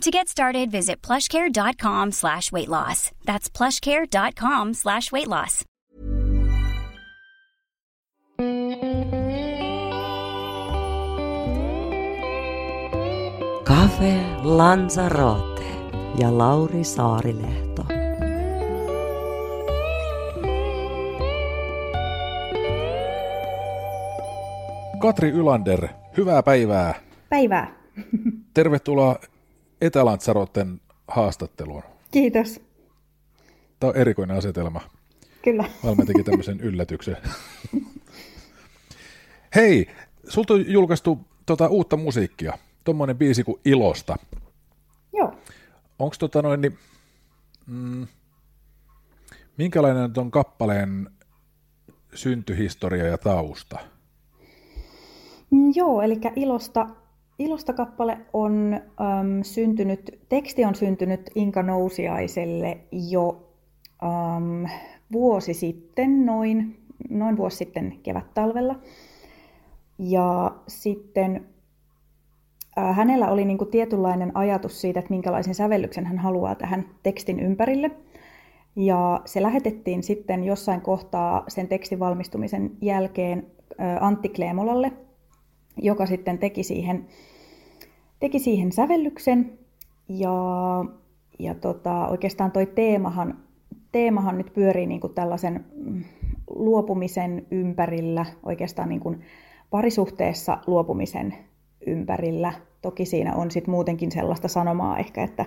To get started, visit plushcare.com slash weight loss. That's plushcare.com slash weight loss. Cafe Lanzarote ja Lauri Saarilehto. Katri Ylander, hyvää päivää. Päivää. Tervetuloa Etelantsarotten haastatteluun. Kiitos. Tämä on erikoinen asetelma. Kyllä. Valme teki tämmöisen yllätyksen. Hei, sulta on julkaistu tota, uutta musiikkia. Tuommoinen biisi kuin Ilosta. Joo. Onko tota noin, niin, mm, minkälainen on kappaleen syntyhistoria ja tausta? Mm, Joo, eli Ilosta, Ilosta kappale on äm, syntynyt, teksti on syntynyt Inka Nousiaiselle jo äm, vuosi sitten, noin, noin vuosi sitten kevät-talvella. Ja sitten äh, hänellä oli niin kuin tietynlainen ajatus siitä, että minkälaisen sävellyksen hän haluaa tähän tekstin ympärille. Ja se lähetettiin sitten jossain kohtaa sen tekstin valmistumisen jälkeen äh, Antti Kleemolalle, joka sitten teki siihen, teki siihen sävellyksen. Ja, ja tota, oikeastaan toi teemahan, teemahan nyt pyörii niin kuin tällaisen luopumisen ympärillä, oikeastaan niin kuin parisuhteessa luopumisen ympärillä. Toki siinä on sitten muutenkin sellaista sanomaa ehkä, että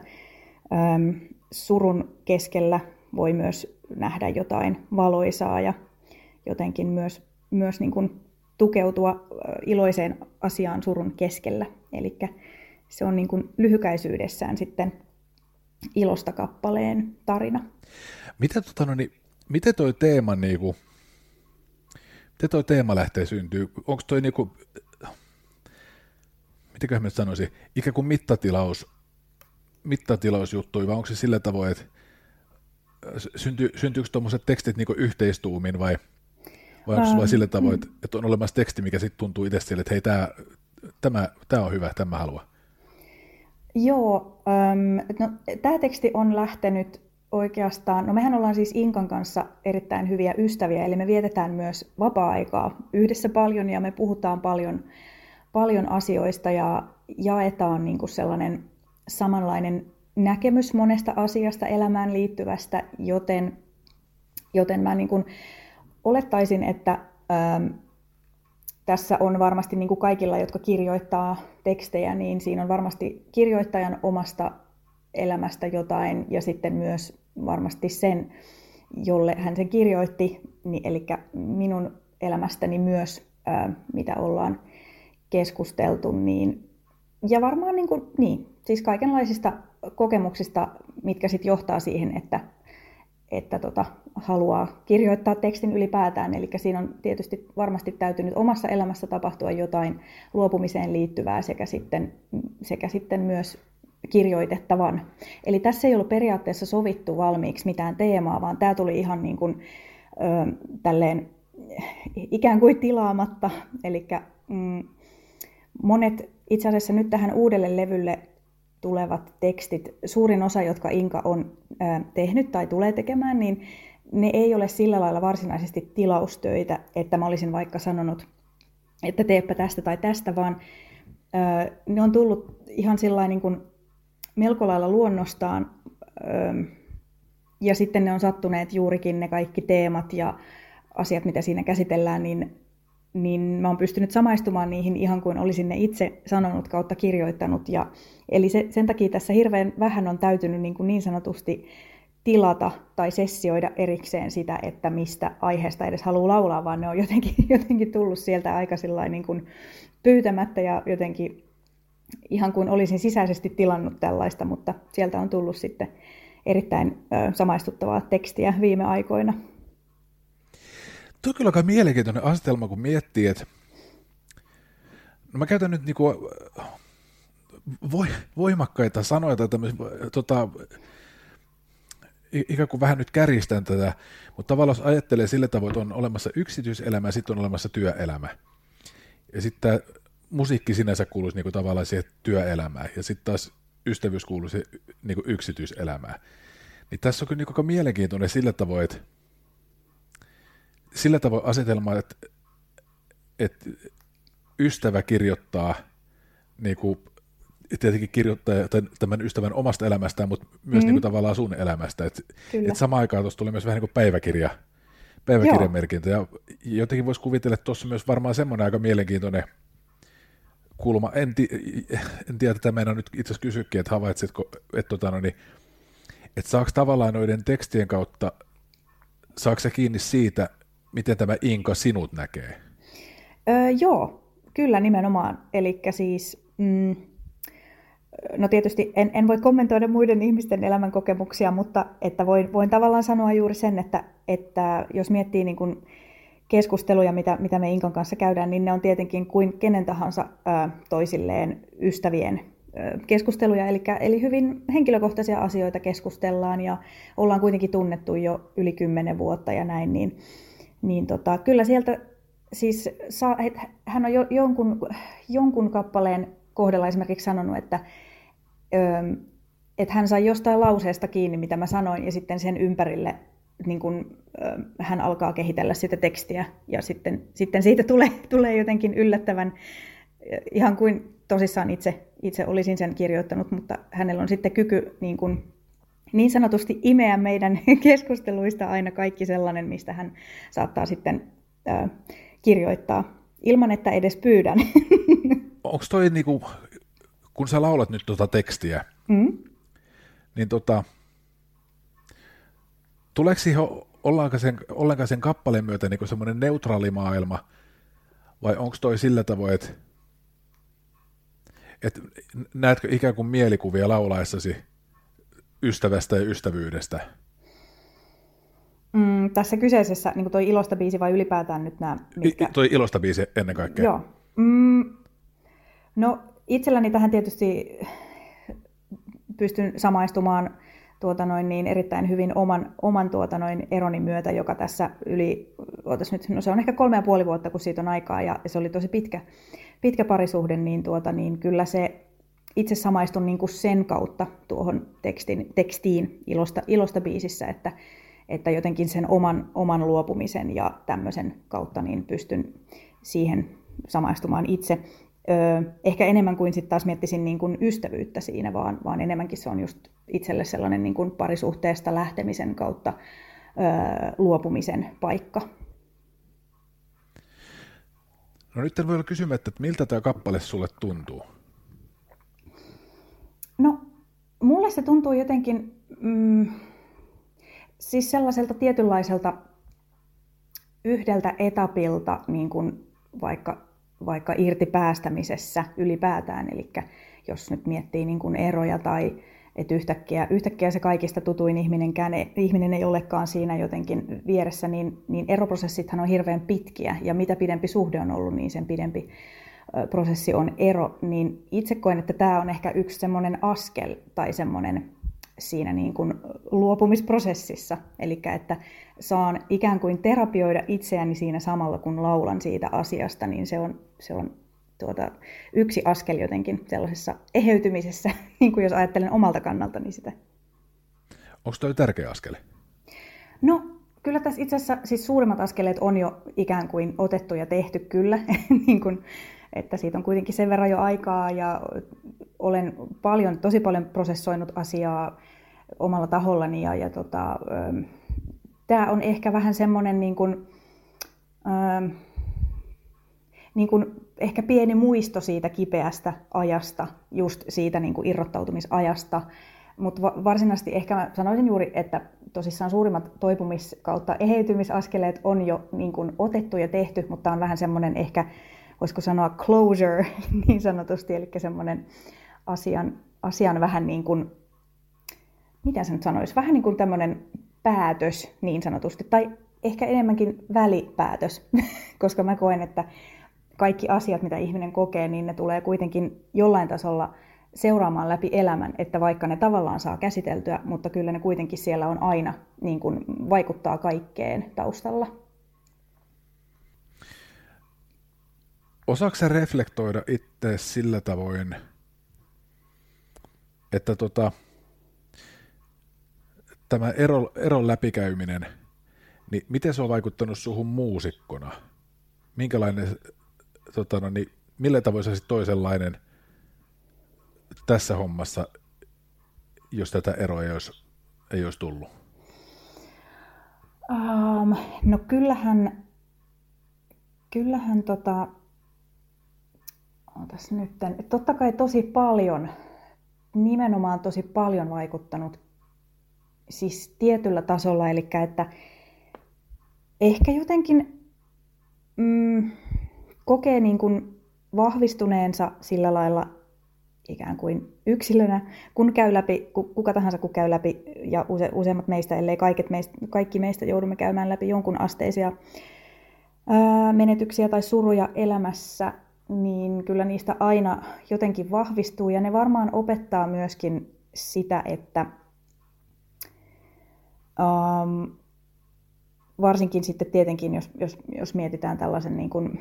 äm, surun keskellä voi myös nähdä jotain valoisaa ja jotenkin myös, myös niin kuin tukeutua iloiseen asiaan surun keskellä. Eli se on niin kuin lyhykäisyydessään sitten ilosta kappaleen tarina. Miten, tota, no, niin, miten toi teema niinku, miten toi teema lähtee syntyy? Onko toi niinku, mitenköhän mä sanoisin, ikään kuin mittatilaus, mittatilausjuttuja, vai onko se sillä tavoin, että synty, syntyykö tuommoiset tekstit niinku yhteistuumin vai, vai onko sulla sillä tavoin, että, että on olemassa teksti, mikä sitten tuntuu itse sille, että hei, tää, tämä, tämä on hyvä, tämä haluaa? Joo, ähm, no, tämä teksti on lähtenyt oikeastaan, no mehän ollaan siis Inkan kanssa erittäin hyviä ystäviä, eli me vietetään myös vapaa-aikaa yhdessä paljon ja me puhutaan paljon, paljon asioista ja jaetaan niin kuin sellainen samanlainen näkemys monesta asiasta elämään liittyvästä, joten, joten mä niin kuin olettaisin, että ähm, tässä on varmasti niin kuin kaikilla, jotka kirjoittaa tekstejä, niin siinä on varmasti kirjoittajan omasta elämästä jotain ja sitten myös varmasti sen, jolle hän sen kirjoitti, niin, eli minun elämästäni myös, ää, mitä ollaan keskusteltu. Niin, ja varmaan niin, kuin, niin, siis kaikenlaisista kokemuksista, mitkä sitten johtaa siihen, että, että tota, haluaa kirjoittaa tekstin ylipäätään. Eli siinä on tietysti varmasti täytynyt omassa elämässä tapahtua jotain luopumiseen liittyvää sekä sitten, sekä sitten myös kirjoitettavan. Eli tässä ei ollut periaatteessa sovittu valmiiksi mitään teemaa, vaan tämä tuli ihan niin kuin, ö, tälleen ikään kuin tilaamatta. Eli mm, monet itse asiassa nyt tähän uudelle levylle tulevat tekstit, suurin osa, jotka Inka on tehnyt tai tulee tekemään, niin ne ei ole sillä lailla varsinaisesti tilaustöitä, että mä olisin vaikka sanonut, että teepä tästä tai tästä, vaan ne on tullut ihan sillä niin kuin melko lailla luonnostaan. Ja sitten ne on sattuneet juurikin ne kaikki teemat ja asiat, mitä siinä käsitellään, niin, niin mä oon pystynyt samaistumaan niihin ihan kuin olisin ne itse sanonut kautta kirjoittanut. Ja, eli se, sen takia tässä hirveän vähän on täytynyt niin, kuin niin sanotusti tilata tai sessioida erikseen sitä, että mistä aiheesta edes haluaa laulaa, vaan ne on jotenkin, jotenkin tullut sieltä aika niin kuin pyytämättä ja jotenkin ihan kuin olisin sisäisesti tilannut tällaista, mutta sieltä on tullut sitten erittäin samaistuttavaa tekstiä viime aikoina. Tuo on kyllä aika mielenkiintoinen asetelma, kun miettii, että no mä käytän nyt niinku voi, voimakkaita sanoja tai tota, ikään kuin vähän nyt kärjistän tätä, mutta tavallaan jos ajattelee sillä tavoin, että on olemassa yksityiselämä ja sitten on olemassa työelämä. Ja sitten musiikki sinänsä kuuluisi niin tavallaan siihen työelämään, ja sitten taas ystävyys kuuluisi niin yksityiselämään. Niin tässä on kyllä niin aika mielenkiintoinen sillä tavoin, että sillä tavoin asetelma, että, että ystävä kirjoittaa niin kuin tietenkin kirjoittaa tämän ystävän omasta elämästään, mutta myös mm. niin kuin tavallaan sun elämästä. Et, et samaan aikaan tuossa tuli myös vähän niin kuin päiväkirja, päiväkirjamerkintä. Ja jotenkin voisi kuvitella, että tuossa myös varmaan semmoinen aika mielenkiintoinen kulma. En, ti, en tiedä, että meidän nyt itse asiassa kysyäkin, että havaitsitko, että, tota, no niin, että saako tavallaan noiden tekstien kautta, saako se kiinni siitä, miten tämä Inka sinut näkee? Öö, joo, kyllä nimenomaan. Eli siis... Mm, no tietysti en, en voi kommentoida muiden ihmisten elämänkokemuksia, mutta että voin, voin tavallaan sanoa juuri sen, että, että jos miettii niin kuin keskusteluja, mitä, mitä me Inkan kanssa käydään, niin ne on tietenkin kuin kenen tahansa ää, toisilleen ystävien keskusteluja, eli, eli hyvin henkilökohtaisia asioita keskustellaan ja ollaan kuitenkin tunnettu jo yli kymmenen vuotta ja näin, niin, niin tota, kyllä sieltä siis saa, hän on jo, jonkun, jonkun kappaleen kohdalla esimerkiksi sanonut, että, että hän sai jostain lauseesta kiinni, mitä mä sanoin, ja sitten sen ympärille niin kun, hän alkaa kehitellä sitä tekstiä, ja sitten, sitten siitä tulee, tulee jotenkin yllättävän, ihan kuin tosissaan itse, itse olisin sen kirjoittanut, mutta hänellä on sitten kyky niin, kun, niin sanotusti imeä meidän keskusteluista aina kaikki sellainen, mistä hän saattaa sitten kirjoittaa, ilman että edes pyydän. Onko toi niinku kun sä laulat nyt tuota tekstiä, mm. niin tota, tuleeko siihen ollenkaan sen, ollenkaan sen kappaleen myötä niin semmoinen neutraali maailma, vai onko toi sillä tavoin, että et näetkö ikään kuin mielikuvia laulaessasi ystävästä ja ystävyydestä? Mm, tässä kyseisessä, niin toi Ilosta biisi vai ylipäätään nyt nämä, mitkä... I, toi Ilosta biisi ennen kaikkea. Joo. Mm, no itselläni tähän tietysti pystyn samaistumaan tuota noin, niin erittäin hyvin oman, oman tuota noin eroni myötä, joka tässä yli, nyt, no se on ehkä kolme ja puoli vuotta, kun siitä on aikaa, ja se oli tosi pitkä, pitkä parisuhde, niin, tuota, niin kyllä se itse samaistun niin kuin sen kautta tuohon tekstin, tekstiin ilosta, ilosta biisissä, että, että jotenkin sen oman, oman luopumisen ja tämmöisen kautta niin pystyn siihen samaistumaan itse ehkä enemmän kuin sitten taas miettisin niin kuin ystävyyttä siinä, vaan, vaan enemmänkin se on just itselle sellainen niin kuin parisuhteesta lähtemisen kautta ö, luopumisen paikka. No nyt voi olla kysymättä, että miltä tämä kappale sulle tuntuu? No, mulle se tuntuu jotenkin mm, siis sellaiselta tietynlaiselta yhdeltä etapilta, niin kuin vaikka vaikka irti päästämisessä ylipäätään. Eli jos nyt miettii niin kuin eroja tai että yhtäkkiä, yhtäkkiä se kaikista tutuin ihminenkään, ihminen ei olekaan siinä jotenkin vieressä, niin, niin eroprosessithan on hirveän pitkiä, ja mitä pidempi suhde on ollut, niin sen pidempi prosessi on ero, niin itse koen, että tämä on ehkä yksi semmoinen askel tai semmoinen siinä niin kuin luopumisprosessissa. Eli että saan ikään kuin terapioida itseäni siinä samalla, kun laulan siitä asiasta, niin se on, se on tuota, yksi askel jotenkin sellaisessa eheytymisessä, niin kuin jos ajattelen omalta kannaltani sitä. Onko toi tärkeä askel? No, kyllä tässä itse asiassa siis suurimmat askeleet on jo ikään kuin otettu ja tehty kyllä, niin kuin, että siitä on kuitenkin sen verran jo aikaa ja olen paljon, tosi paljon prosessoinut asiaa omalla tahollani ja, ja tota, tämä on ehkä vähän semmoinen niin kuin, niin kuin ehkä pieni muisto siitä kipeästä ajasta, just siitä niin kuin irrottautumisajasta, mutta varsinaisesti ehkä mä sanoisin juuri, että tosissaan suurimmat toipumis- kautta eheytymisaskeleet on jo niin kuin otettu ja tehty, mutta on vähän semmoinen ehkä, voisiko sanoa closure niin sanotusti, eli semmoinen asian, asian vähän niin kuin, mitä se nyt sanoisi, vähän niin kuin tämmöinen päätös niin sanotusti, tai ehkä enemmänkin välipäätös, koska mä koen, että kaikki asiat, mitä ihminen kokee, niin ne tulee kuitenkin jollain tasolla seuraamaan läpi elämän, että vaikka ne tavallaan saa käsiteltyä, mutta kyllä ne kuitenkin siellä on aina, niin kuin vaikuttaa kaikkeen taustalla. Osaatko sä reflektoida itse sillä tavoin, että tota, tämä ero, eron läpikäyminen, niin miten se on vaikuttanut suhun muusikkona? Minkälainen, tota, no, niin, millä tavoin sä toisenlainen tässä hommassa, jos tätä eroa ei olisi, ei olisi tullut? Um, no kyllähän, kyllähän tota, tässä nyt, totta kai tosi paljon, nimenomaan tosi paljon vaikuttanut siis tietyllä tasolla, eli että ehkä jotenkin mm, kokee niin kuin vahvistuneensa sillä lailla ikään kuin yksilönä, kun käy läpi, kuka tahansa kun käy läpi, ja use, useimmat meistä, ellei kaiket meistä, kaikki meistä joudumme käymään läpi jonkun asteisia ää, menetyksiä tai suruja elämässä, niin kyllä niistä aina jotenkin vahvistuu, ja ne varmaan opettaa myöskin sitä, että Um, varsinkin sitten tietenkin, jos, jos, jos mietitään tällaisen niin kuin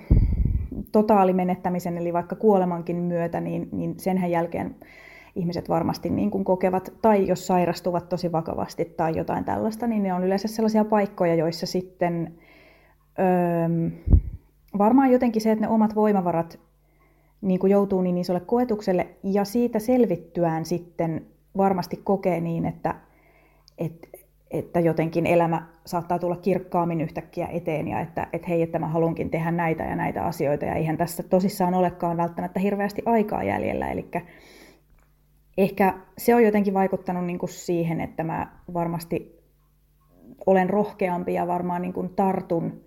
totaalimenettämisen, eli vaikka kuolemankin myötä, niin, niin senhän jälkeen ihmiset varmasti niin kuin kokevat, tai jos sairastuvat tosi vakavasti tai jotain tällaista, niin ne on yleensä sellaisia paikkoja, joissa sitten öö, varmaan jotenkin se, että ne omat voimavarat niin kuin joutuu niin isolle koetukselle, ja siitä selvittyään sitten varmasti kokee niin, että, että että jotenkin elämä saattaa tulla kirkkaammin yhtäkkiä eteen ja että, että hei, että mä haluankin tehdä näitä ja näitä asioita ja eihän tässä tosissaan olekaan välttämättä hirveästi aikaa jäljellä. Eli ehkä se on jotenkin vaikuttanut niin kuin siihen, että mä varmasti olen rohkeampi ja varmaan niin kuin tartun,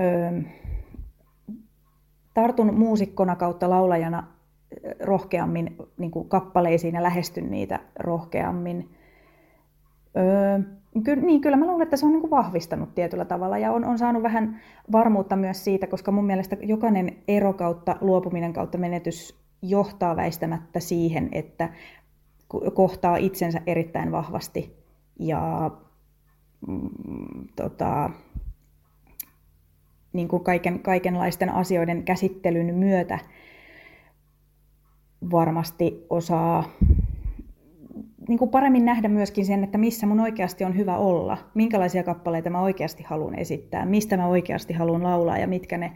öö, tartun muusikkona kautta laulajana rohkeammin niin kuin kappaleisiin ja lähestyn niitä rohkeammin – Öö, ky- niin, kyllä mä luulen, että se on niin kuin vahvistanut tietyllä tavalla ja on, on saanut vähän varmuutta myös siitä, koska mun mielestä jokainen ero kautta, luopuminen kautta menetys johtaa väistämättä siihen, että kohtaa itsensä erittäin vahvasti ja mm, tota, niin kuin kaiken, kaikenlaisten asioiden käsittelyn myötä varmasti osaa niin kuin paremmin nähdä myöskin sen, että missä mun oikeasti on hyvä olla, minkälaisia kappaleita mä oikeasti haluan esittää, mistä mä oikeasti haluan laulaa ja mitkä ne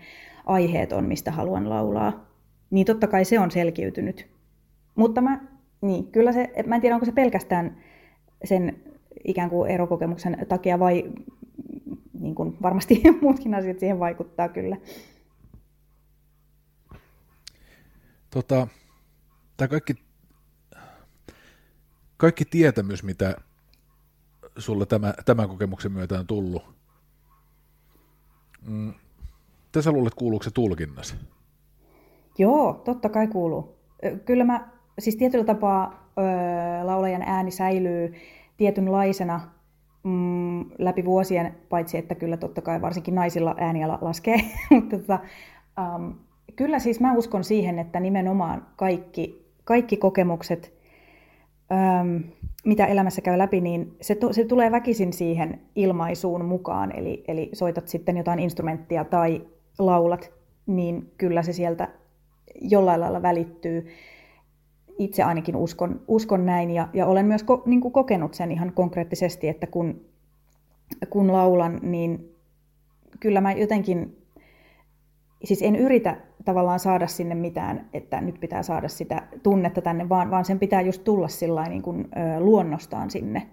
aiheet on, mistä haluan laulaa. Niin totta kai se on selkiytynyt. Mutta mä, niin, kyllä se, mä en tiedä onko se pelkästään sen ikään kuin erokokemuksen takia vai niin kuin varmasti muutkin asiat siihen vaikuttaa kyllä. Tota, tämä kaikki kaikki tietämys, mitä sulle tämä, tämän kokemuksen myötä on tullut, mm, tässä luulet, kuuluuko se tulkinnassa? Joo, totta kai kuuluu. Kyllä mä, siis tietyllä tapaa öö, laulajan ääni säilyy tietynlaisena mm, läpi vuosien, paitsi että kyllä totta kai varsinkin naisilla ääniala laskee. Mutta tota, um, kyllä siis mä uskon siihen, että nimenomaan kaikki, kaikki kokemukset äm, mitä elämässä käy läpi, niin se, to, se tulee väkisin siihen ilmaisuun mukaan. Eli, eli soitat sitten jotain instrumenttia tai laulat, niin kyllä se sieltä jollain lailla välittyy. Itse ainakin uskon, uskon näin ja, ja olen myös ko, niin kokenut sen ihan konkreettisesti, että kun, kun laulan, niin kyllä mä jotenkin, siis en yritä tavallaan saada sinne mitään, että nyt pitää saada sitä tunnetta tänne, vaan, vaan sen pitää just tulla niin kuin, ö, luonnostaan sinne.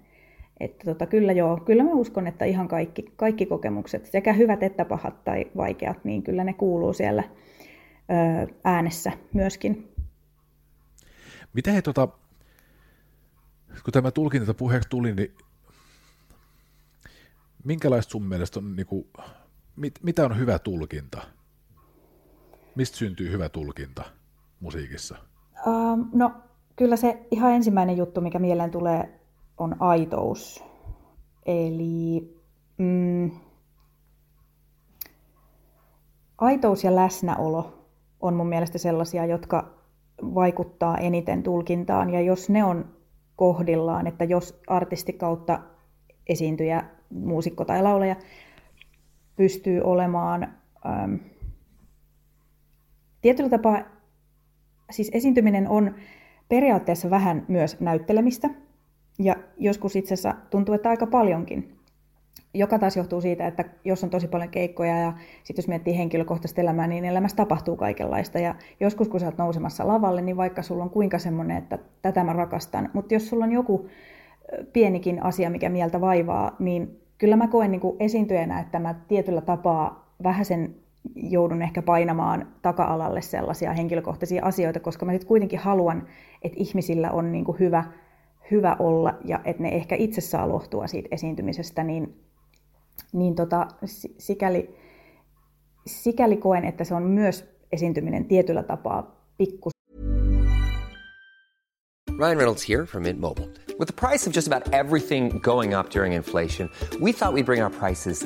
Että tota, kyllä joo, kyllä mä uskon, että ihan kaikki, kaikki kokemukset, sekä hyvät että pahat tai vaikeat, niin kyllä ne kuuluu siellä ö, äänessä myöskin. Mitä he tota, kun tämä tulkinta puheeksi tuli, niin minkälaista sun mielestä on, niin kuin, mit, mitä on hyvä tulkinta? Mistä syntyy hyvä tulkinta musiikissa? Um, no kyllä se ihan ensimmäinen juttu, mikä mieleen tulee, on aitous. Eli mm, aitous ja läsnäolo on mun mielestä sellaisia, jotka vaikuttaa eniten tulkintaan. Ja jos ne on kohdillaan, että jos artisti kautta esiintyjä, muusikko tai laulaja pystyy olemaan ähm, tietyllä tapaa, siis esiintyminen on periaatteessa vähän myös näyttelemistä, ja joskus itse asiassa tuntuu, että aika paljonkin joka taas johtuu siitä, että jos on tosi paljon keikkoja ja sitten jos miettii henkilökohtaista elämää, niin elämässä tapahtuu kaikenlaista. Ja joskus kun sä oot nousemassa lavalle, niin vaikka sulla on kuinka semmoinen, että tätä mä rakastan, mutta jos sulla on joku pienikin asia, mikä mieltä vaivaa, niin kyllä mä koen niin esiintyjänä, että mä tietyllä tapaa vähän sen joudun ehkä painamaan taka-alalle sellaisia henkilökohtaisia asioita, koska mä sitten kuitenkin haluan, että ihmisillä on niin kuin hyvä, hyvä olla ja että ne ehkä itse saa lohtua siitä esiintymisestä, niin niin tota, sikäli, sikäli koen, että se on myös esiintyminen tietyllä tapaa pikku. Ryan Reynolds here from Mint Mobile. With the price of just about everything going up during inflation, we thought we'd bring our prices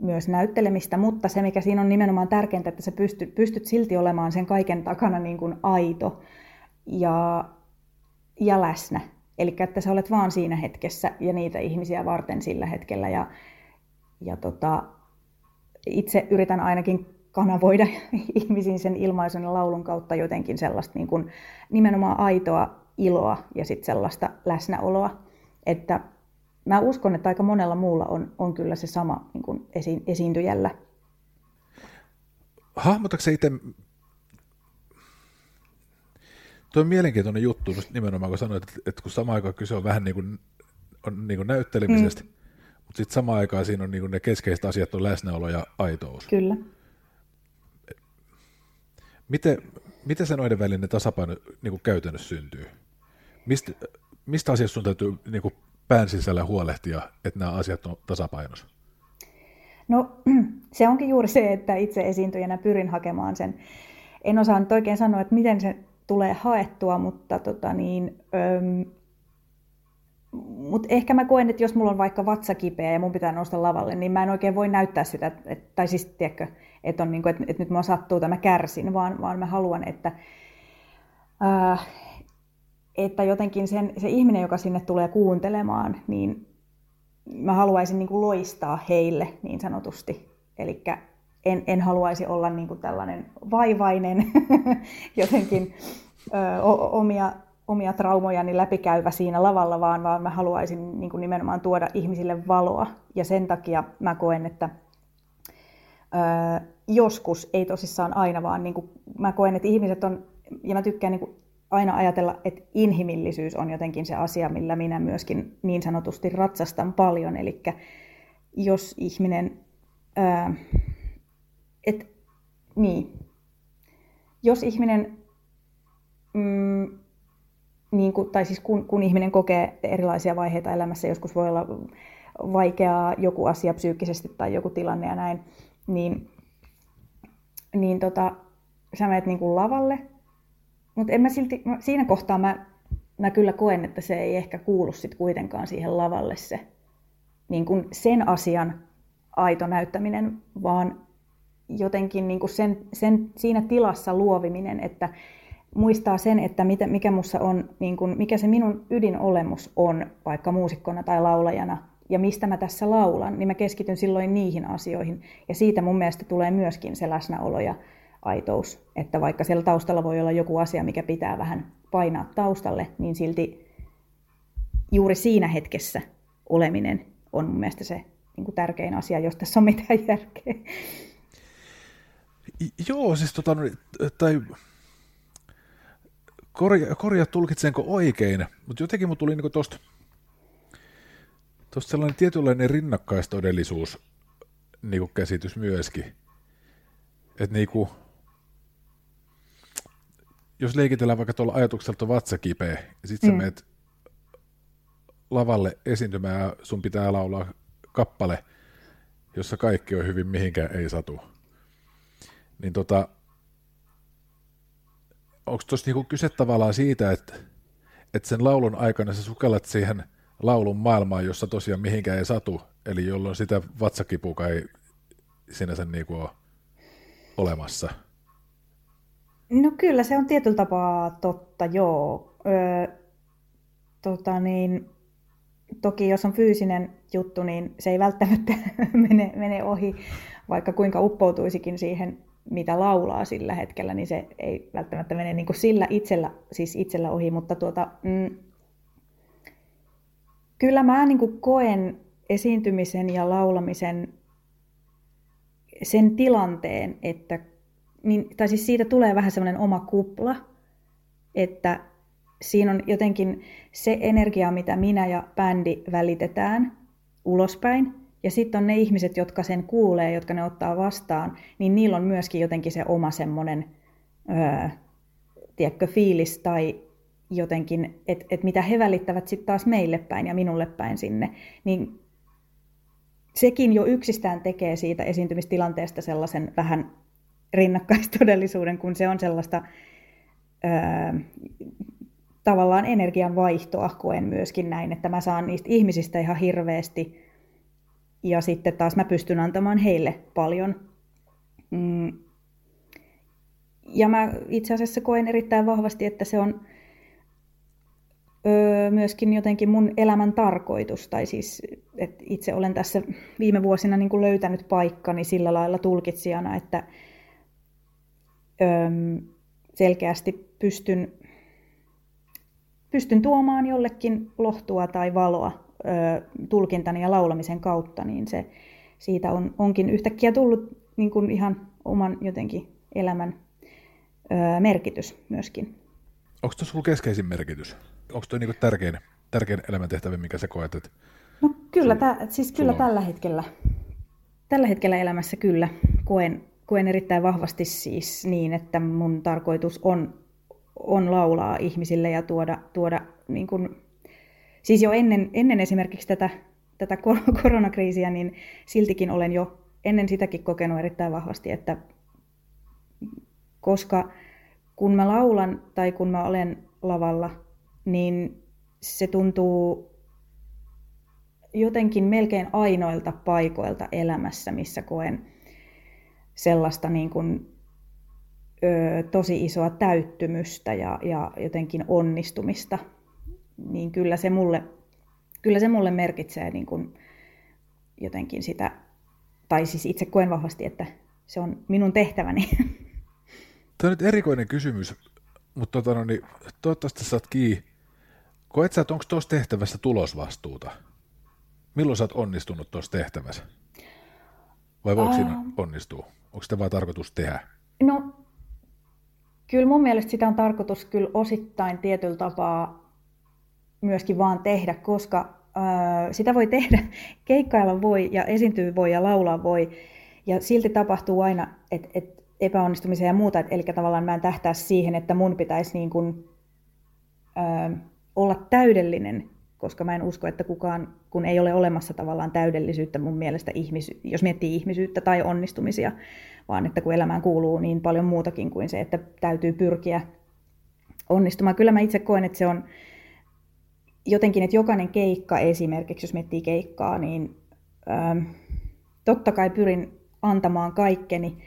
myös näyttelemistä, mutta se mikä siinä on nimenomaan tärkeintä, että sä pystyt, pystyt silti olemaan sen kaiken takana niin kuin aito ja ja läsnä. Eli että sä olet vaan siinä hetkessä ja niitä ihmisiä varten sillä hetkellä. Ja, ja tota, itse yritän ainakin kanavoida ihmisiin sen ilmaisun ja laulun kautta jotenkin sellaista niin kuin nimenomaan aitoa iloa ja sitten sellaista läsnäoloa. Että mä uskon, että aika monella muulla on, on kyllä se sama niin kuin esi- esiintyjällä. Hahmotatko se itse Tuo on mielenkiintoinen juttu nimenomaan, kun sanoit, että, että kun samaan aikaan kyse on vähän niin kuin, on niin kuin näyttelemisestä, mm. mutta sitten samaan aikaan siinä on niin kuin ne keskeiset asiat on läsnäolo ja aitous. Kyllä. Miten, miten se noiden välinen tasapaino niin kuin käytännössä syntyy? Mistä, mistä asiasta sun täytyy niin kuin pään sisällä huolehtia, että nämä asiat on tasapainossa? No se onkin juuri se, että itse esiintyjänä pyrin hakemaan sen. En osaa nyt oikein sanoa, että miten se tulee haettua, mutta tota niin, öm, mut ehkä mä koen, että jos mulla on vaikka vatsa kipeä ja mun pitää nousta lavalle, niin mä en oikein voi näyttää sitä, et, tai siis tiedätkö, että, on niin kuin, että, nyt mä sattuu tai mä kärsin, vaan, vaan mä haluan, että, äh, että jotenkin sen, se ihminen, joka sinne tulee kuuntelemaan, niin mä haluaisin niin kuin loistaa heille niin sanotusti. Eli en, en haluaisi olla niin kuin tällainen vaivainen, jotenkin ö, omia, omia traumojani läpikäyvä siinä lavalla, vaan, vaan mä haluaisin niin kuin nimenomaan tuoda ihmisille valoa. Ja sen takia mä koen, että ö, joskus, ei tosissaan aina, vaan niin kuin mä koen, että ihmiset on, ja mä tykkään niin kuin aina ajatella, että inhimillisyys on jotenkin se asia, millä minä myöskin niin sanotusti ratsastan paljon. Eli jos ihminen... Ö, et, niin. Jos ihminen, mm, niin kuin, tai siis kun, kun ihminen kokee erilaisia vaiheita elämässä, joskus voi olla vaikeaa joku asia psyykkisesti tai joku tilanne ja näin, niin, niin tota, sä menet niin kuin lavalle, mutta en mä silti, siinä kohtaa mä, mä kyllä koen, että se ei ehkä kuulu sit kuitenkaan siihen lavalle se niin kuin sen asian aito näyttäminen, vaan jotenkin niin kuin sen, sen, siinä tilassa luoviminen, että muistaa sen, että mitä, mikä, mussa on, niin kuin, mikä se minun ydinolemus on vaikka muusikkona tai laulajana ja mistä mä tässä laulan, niin mä keskityn silloin niihin asioihin. Ja siitä mun mielestä tulee myöskin se läsnäolo ja aitous, että vaikka siellä taustalla voi olla joku asia, mikä pitää vähän painaa taustalle, niin silti juuri siinä hetkessä oleminen on mun mielestä se niin kuin tärkein asia, jos tässä on mitään järkeä. Joo, siis tota, no, tai korja, korjaa tulkitsenko oikein, mutta jotenkin mun tuli niinku tosta, tosta sellainen tietynlainen rinnakkaistodellisuus niinku käsitys myöskin. Että niinku, jos leikitellään vaikka tuolla ajatukselta vatsa kipeä, ja sitten mm. sä meet lavalle esiintymään ja sun pitää laulaa kappale, jossa kaikki on hyvin, mihinkään ei satu. Niin tota, onko tuossa niinku kyse tavallaan siitä, että, että sen laulun aikana sä sukellat siihen laulun maailmaan, jossa tosiaan mihinkään ei satu, eli jolloin sitä vatsakipuka ei sinänsä niinku ole olemassa? No kyllä, se on tietyllä tapaa totta, joo. Öö, tota niin, toki jos on fyysinen juttu, niin se ei välttämättä mene, mene ohi, vaikka kuinka uppoutuisikin siihen, mitä laulaa sillä hetkellä, niin se ei välttämättä mene niin kuin sillä itsellä, siis itsellä ohi, mutta tuota, mm, kyllä mä niin kuin koen esiintymisen ja laulamisen sen tilanteen, että niin, tai siis siitä tulee vähän semmoinen oma kupla, että siinä on jotenkin se energia, mitä minä ja bändi välitetään ulospäin, ja sitten on ne ihmiset, jotka sen kuulee, jotka ne ottaa vastaan, niin niillä on myöskin jotenkin se oma semmoinen, öö, tiedätkö, fiilis tai jotenkin, että et mitä he välittävät sitten taas meille päin ja minulle päin sinne, niin sekin jo yksistään tekee siitä esiintymistilanteesta sellaisen vähän rinnakkaistodellisuuden, kun se on sellaista öö, tavallaan energian vaihtoa koen myöskin näin, että mä saan niistä ihmisistä ihan hirveästi ja sitten taas mä pystyn antamaan heille paljon. Mm. Ja mä itse asiassa koen erittäin vahvasti, että se on öö, myöskin jotenkin mun elämän tarkoitus, tai siis että itse olen tässä viime vuosina niin kuin löytänyt paikkani sillä lailla tulkitsijana, että selkeästi pystyn pystyn tuomaan jollekin lohtua tai valoa tulkintani ja laulamisen kautta, niin se siitä on, onkin yhtäkkiä tullut niin kuin ihan oman jotenkin elämän ö, merkitys myöskin. Onko tuossa ollut keskeisin merkitys? Onko tuo niin tärkein, tärkein elämäntehtävä, mikä sä koet? Että no kyllä, tä, siis kyllä tällä hetkellä, tällä hetkellä elämässä kyllä koen, koen erittäin vahvasti siis niin, että mun tarkoitus on on laulaa ihmisille ja tuoda, tuoda niin kuin, siis jo ennen, ennen esimerkiksi tätä, tätä koronakriisiä, niin siltikin olen jo ennen sitäkin kokenut erittäin vahvasti, että koska kun mä laulan tai kun mä olen lavalla, niin se tuntuu jotenkin melkein ainoilta paikoilta elämässä, missä koen sellaista niin kuin ö, tosi isoa täyttymystä ja, ja jotenkin onnistumista, niin kyllä se mulle, kyllä se mulle merkitsee niin kuin jotenkin sitä, tai siis itse koen vahvasti, että se on minun tehtäväni. Tämä on nyt erikoinen kysymys, mutta tota, no, niin, toivottavasti saat kiinni. Koet sä, että onko tuossa tehtävässä tulosvastuuta? Milloin sä oot onnistunut tuossa tehtävässä? Vai voiko uh, siinä onnistua? Onko sitä vain tarkoitus tehdä? No Kyllä mun mielestä sitä on tarkoitus kyllä osittain tietyllä tapaa myöskin vaan tehdä, koska äh, sitä voi tehdä, keikkailla voi ja esiintyä voi ja laulaa voi. Ja silti tapahtuu aina et, et epäonnistumisia ja muuta, et, eli tavallaan mä en tähtää siihen, että mun pitäisi niin kuin, äh, olla täydellinen, koska mä en usko, että kukaan, kun ei ole olemassa tavallaan täydellisyyttä mun mielestä, ihmis, jos miettii ihmisyyttä tai onnistumisia, vaan että kun elämään kuuluu niin paljon muutakin kuin se, että täytyy pyrkiä onnistumaan. Kyllä mä itse koen, että se on jotenkin, että jokainen keikka esimerkiksi, jos miettii keikkaa, niin ähm, totta kai pyrin antamaan kaikkeni,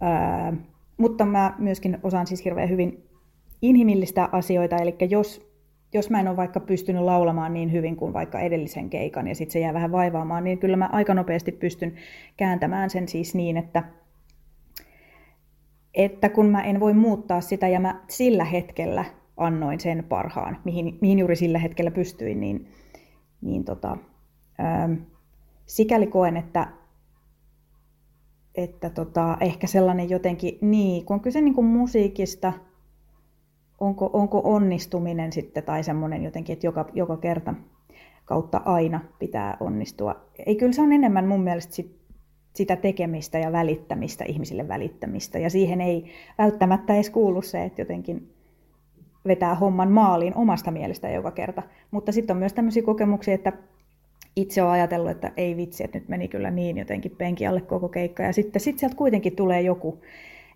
ää, äh, mutta mä myöskin osaan siis hirveän hyvin inhimillistä asioita, eli jos, jos mä en ole vaikka pystynyt laulamaan niin hyvin kuin vaikka edellisen keikan ja sitten se jää vähän vaivaamaan, niin kyllä mä aika nopeasti pystyn kääntämään sen siis niin, että että kun mä en voi muuttaa sitä ja mä sillä hetkellä annoin sen parhaan, mihin, mihin juuri sillä hetkellä pystyin, niin, niin tota, ähm, sikäli koen, että, että tota, ehkä sellainen jotenkin, niin, kun on kyse niin kuin musiikista, onko, onko onnistuminen sitten tai semmoinen jotenkin, että joka, joka kerta kautta aina pitää onnistua. Ei, kyllä se on enemmän mun mielestä sit sitä tekemistä ja välittämistä, ihmisille välittämistä. Ja siihen ei välttämättä edes kuulu se, että jotenkin vetää homman maaliin omasta mielestä joka kerta. Mutta sitten on myös tämmöisiä kokemuksia, että itse olen ajatellut, että ei vitsi, että nyt meni kyllä niin jotenkin penki alle koko keikka. Ja sitten sit sieltä kuitenkin tulee joku,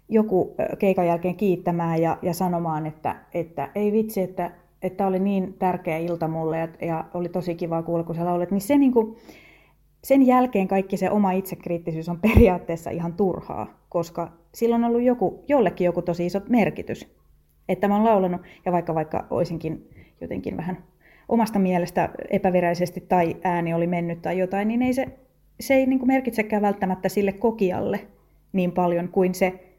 joku keikan jälkeen kiittämään ja, ja sanomaan, että, että ei vitsi, että, että oli niin tärkeä ilta mulle ja, ja oli tosi kiva kuulla, kun sä laulet. Niin se niin kuin, sen jälkeen kaikki se oma itsekriittisyys on periaatteessa ihan turhaa, koska sillä on ollut joku, jollekin joku tosi iso merkitys, että mä oon laulanut, ja vaikka vaikka olisinkin jotenkin vähän omasta mielestä epäviräisesti tai ääni oli mennyt tai jotain, niin ei se, se ei niin kuin merkitsekään välttämättä sille kokijalle niin paljon kuin se,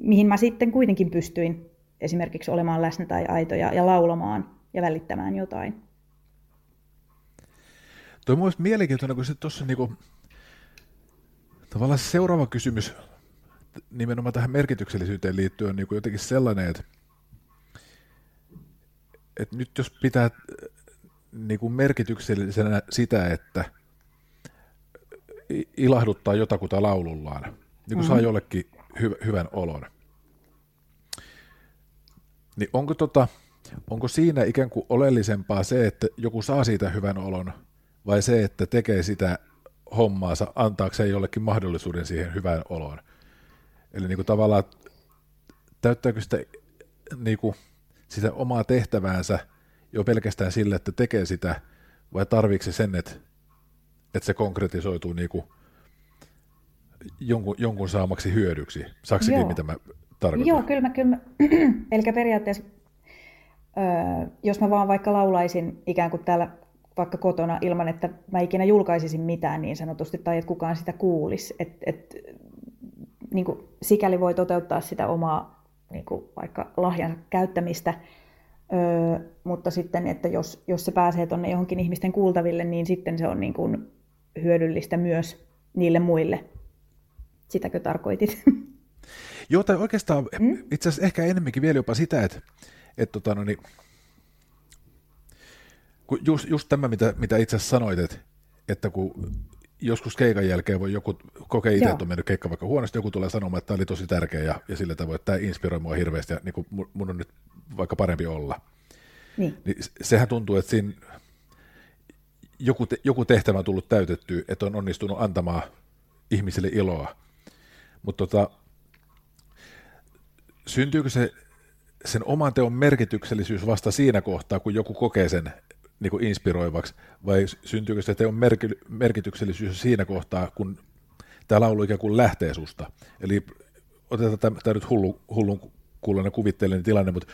mihin mä sitten kuitenkin pystyin esimerkiksi olemaan läsnä tai aito ja, ja laulamaan ja välittämään jotain. Tuo on mielenkiintoinen, kun se tuossa niinku, tavallaan seuraava kysymys nimenomaan tähän merkityksellisyyteen liittyen on niinku jotenkin sellainen, että, että nyt jos pitää niinku merkityksellisenä sitä, että ilahduttaa jotakuta laulullaan, niin kun mm-hmm. saa jollekin hy- hyvän olon, niin onko, tota, onko siinä ikään kuin oleellisempaa se, että joku saa siitä hyvän olon, vai se, että tekee sitä hommaansa antaakseen jollekin mahdollisuuden siihen hyvään oloon. Eli niin kuin tavallaan täyttääkö sitä, niin kuin, sitä omaa tehtäväänsä jo pelkästään sille, että tekee sitä, vai tarvitse sen, että, että se konkretisoituu niin kuin jonkun, jonkun saamaksi hyödyksi? Saksikin, mitä mä tarkoitan? Joo, kyllä mä, kyllä mä. Eli periaatteessa, öö, jos mä vaan vaikka laulaisin ikään kuin täällä vaikka kotona ilman, että mä ikinä julkaisisin mitään niin sanotusti tai että kukaan sitä kuulisi. Et, et, niin kuin, sikäli voi toteuttaa sitä omaa niin kuin, vaikka lahjan käyttämistä, öö, mutta sitten, että jos, jos se pääsee tuonne johonkin ihmisten kuultaville, niin sitten se on niin kuin, hyödyllistä myös niille muille. Sitäkö tarkoitit? Joo, tai oikeastaan mm? itse asiassa ehkä enemmänkin vielä jopa sitä, että, että tota, no niin, kun just, just tämä, mitä, mitä itse asiassa sanoit, että, että kun joskus keikan jälkeen voi joku kokea itse, että on mennyt keikka vaikka huonosti, joku tulee sanomaan, että tämä oli tosi tärkeä ja, ja sillä tavoin, että tämä inspiroi mua hirveästi ja niin kuin mun on nyt vaikka parempi olla. Niin. niin sehän tuntuu, että siinä joku, te, joku tehtävä on tullut täytettyä, että on onnistunut antamaan ihmisille iloa. Mutta tota, syntyykö se sen oman teon merkityksellisyys vasta siinä kohtaa, kun joku kokee sen niin kuin inspiroivaksi, vai syntyykö se teon merki- merkityksellisyys siinä kohtaa, kun tämä laulu ikään kuin lähtee susta? Eli otetaan tämä, nyt hullu, hullun kuulonen kuvitteellinen tilanne, mutta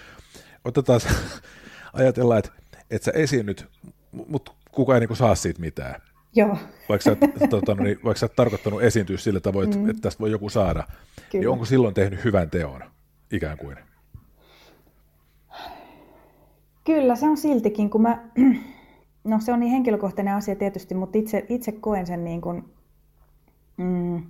otetaan, ajatellaan, että, että sä esiinnyt, mutta kukaan ei niin kuin saa siitä mitään. Joo. Vaikka sä, tota, no niin, vaikka sä oot tarkoittanut esiintyä sillä tavoin, että, mm. että tästä voi joku saada, niin Kyllä. niin onko silloin tehnyt hyvän teon, ikään kuin? Kyllä, se on siltikin, kun mä, no se on niin henkilökohtainen asia tietysti, mutta itse, itse koen sen niin kuin, mm,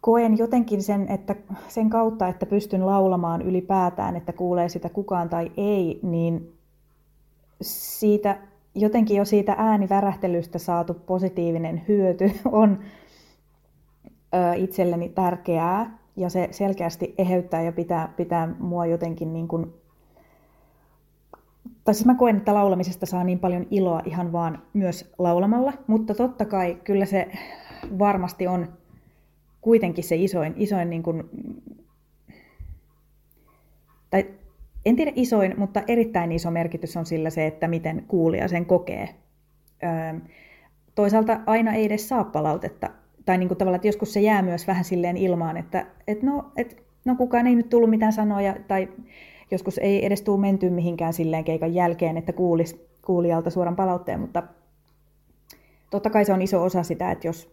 koen jotenkin sen, että sen kautta, että pystyn laulamaan ylipäätään, että kuulee sitä kukaan tai ei, niin siitä jotenkin jo siitä äänivärähtelystä saatu positiivinen hyöty on itselleni tärkeää ja se selkeästi eheyttää ja pitää, pitää mua jotenkin niin kuin tai siis mä koen, että laulamisesta saa niin paljon iloa ihan vaan myös laulamalla, mutta totta kai kyllä se varmasti on kuitenkin se isoin, isoin niin kuin, tai en tiedä isoin, mutta erittäin iso merkitys on sillä se, että miten kuulija sen kokee. Öö, toisaalta aina ei edes saa palautetta, tai niin kuin tavallaan, että joskus se jää myös vähän silleen ilmaan, että et no, et, no kukaan ei nyt tullut mitään sanoja, tai joskus ei edes tule menty mihinkään silleen keikan jälkeen, että kuulisi kuulijalta suoran palautteen, mutta totta kai se on iso osa sitä, että jos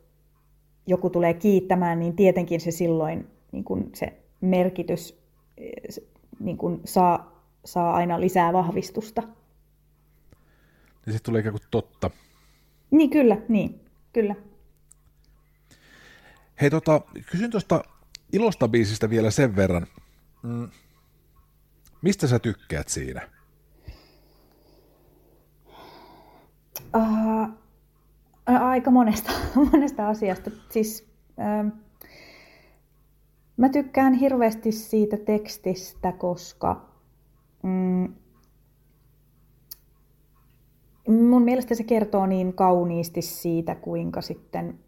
joku tulee kiittämään, niin tietenkin se silloin niin kuin se merkitys niin kuin saa, saa aina lisää vahvistusta. Ja sitten tulee ikään kuin totta. Niin, kyllä, niin, kyllä. Hei, tota, kysyn tuosta ilosta biisistä vielä sen verran. Mm Mistä sä tykkäät siinä? Uh, aika monesta, monesta asiasta. Siis, uh, Mä tykkään hirveästi siitä tekstistä, koska mm, mun mielestä se kertoo niin kauniisti siitä, kuinka sitten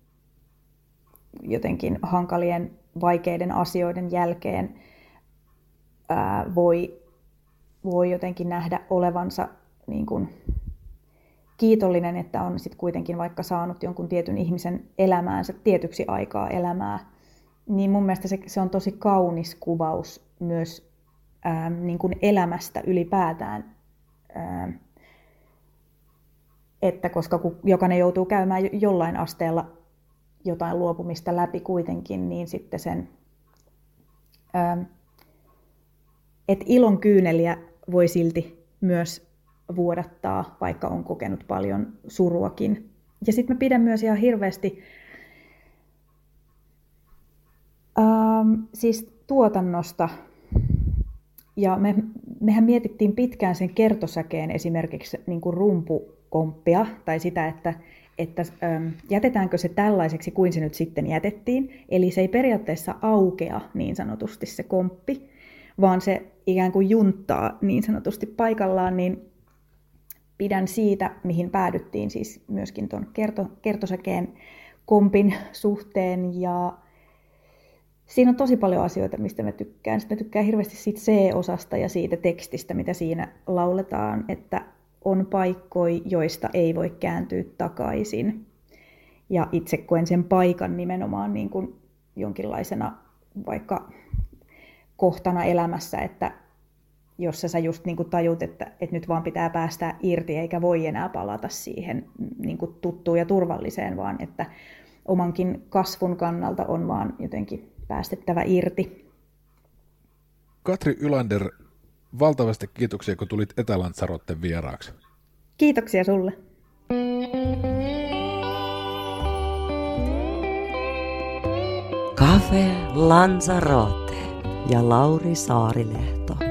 jotenkin hankalien, vaikeiden asioiden jälkeen ää, voi, voi jotenkin nähdä olevansa niin kuin kiitollinen, että on sitten kuitenkin vaikka saanut jonkun tietyn ihmisen elämäänsä tietyksi aikaa elämää, niin mun mielestä se, se on tosi kaunis kuvaus myös ää, niin kuin elämästä ylipäätään. Ää, että koska kun jokainen joutuu käymään jollain asteella jotain luopumista läpi kuitenkin, niin sitten sen, että ilon kyyneliä voi silti myös vuodattaa, vaikka on kokenut paljon suruakin. Ja sitten mä pidän myös ihan hirveästi ähm, siis tuotannosta. Ja me, mehän mietittiin pitkään sen kertosäkeen esimerkiksi niin kuin rumpukomppia tai sitä, että, että ähm, jätetäänkö se tällaiseksi kuin se nyt sitten jätettiin. Eli se ei periaatteessa aukea niin sanotusti se komppi, vaan se ikään kuin junttaa niin sanotusti paikallaan, niin pidän siitä, mihin päädyttiin siis myöskin tuon kerto, kertosäkeen kompin suhteen ja siinä on tosi paljon asioita, mistä mä tykkään. Sitten mä tykkään hirveästi siitä C-osasta ja siitä tekstistä, mitä siinä lauletaan, että on paikkoja, joista ei voi kääntyä takaisin. Ja itse koen sen paikan nimenomaan niin kuin jonkinlaisena vaikka kohtana elämässä, että jossa sä just niin kuin tajut, että, että nyt vaan pitää päästä irti eikä voi enää palata siihen niin kuin tuttuun ja turvalliseen, vaan että omankin kasvun kannalta on vaan jotenkin päästettävä irti. Katri Ylander, valtavasti kiitoksia, kun tulit Etelantsarotten vieraaksi. Kiitoksia sulle. Cafe Lanzarote ja Lauri Saarilehto.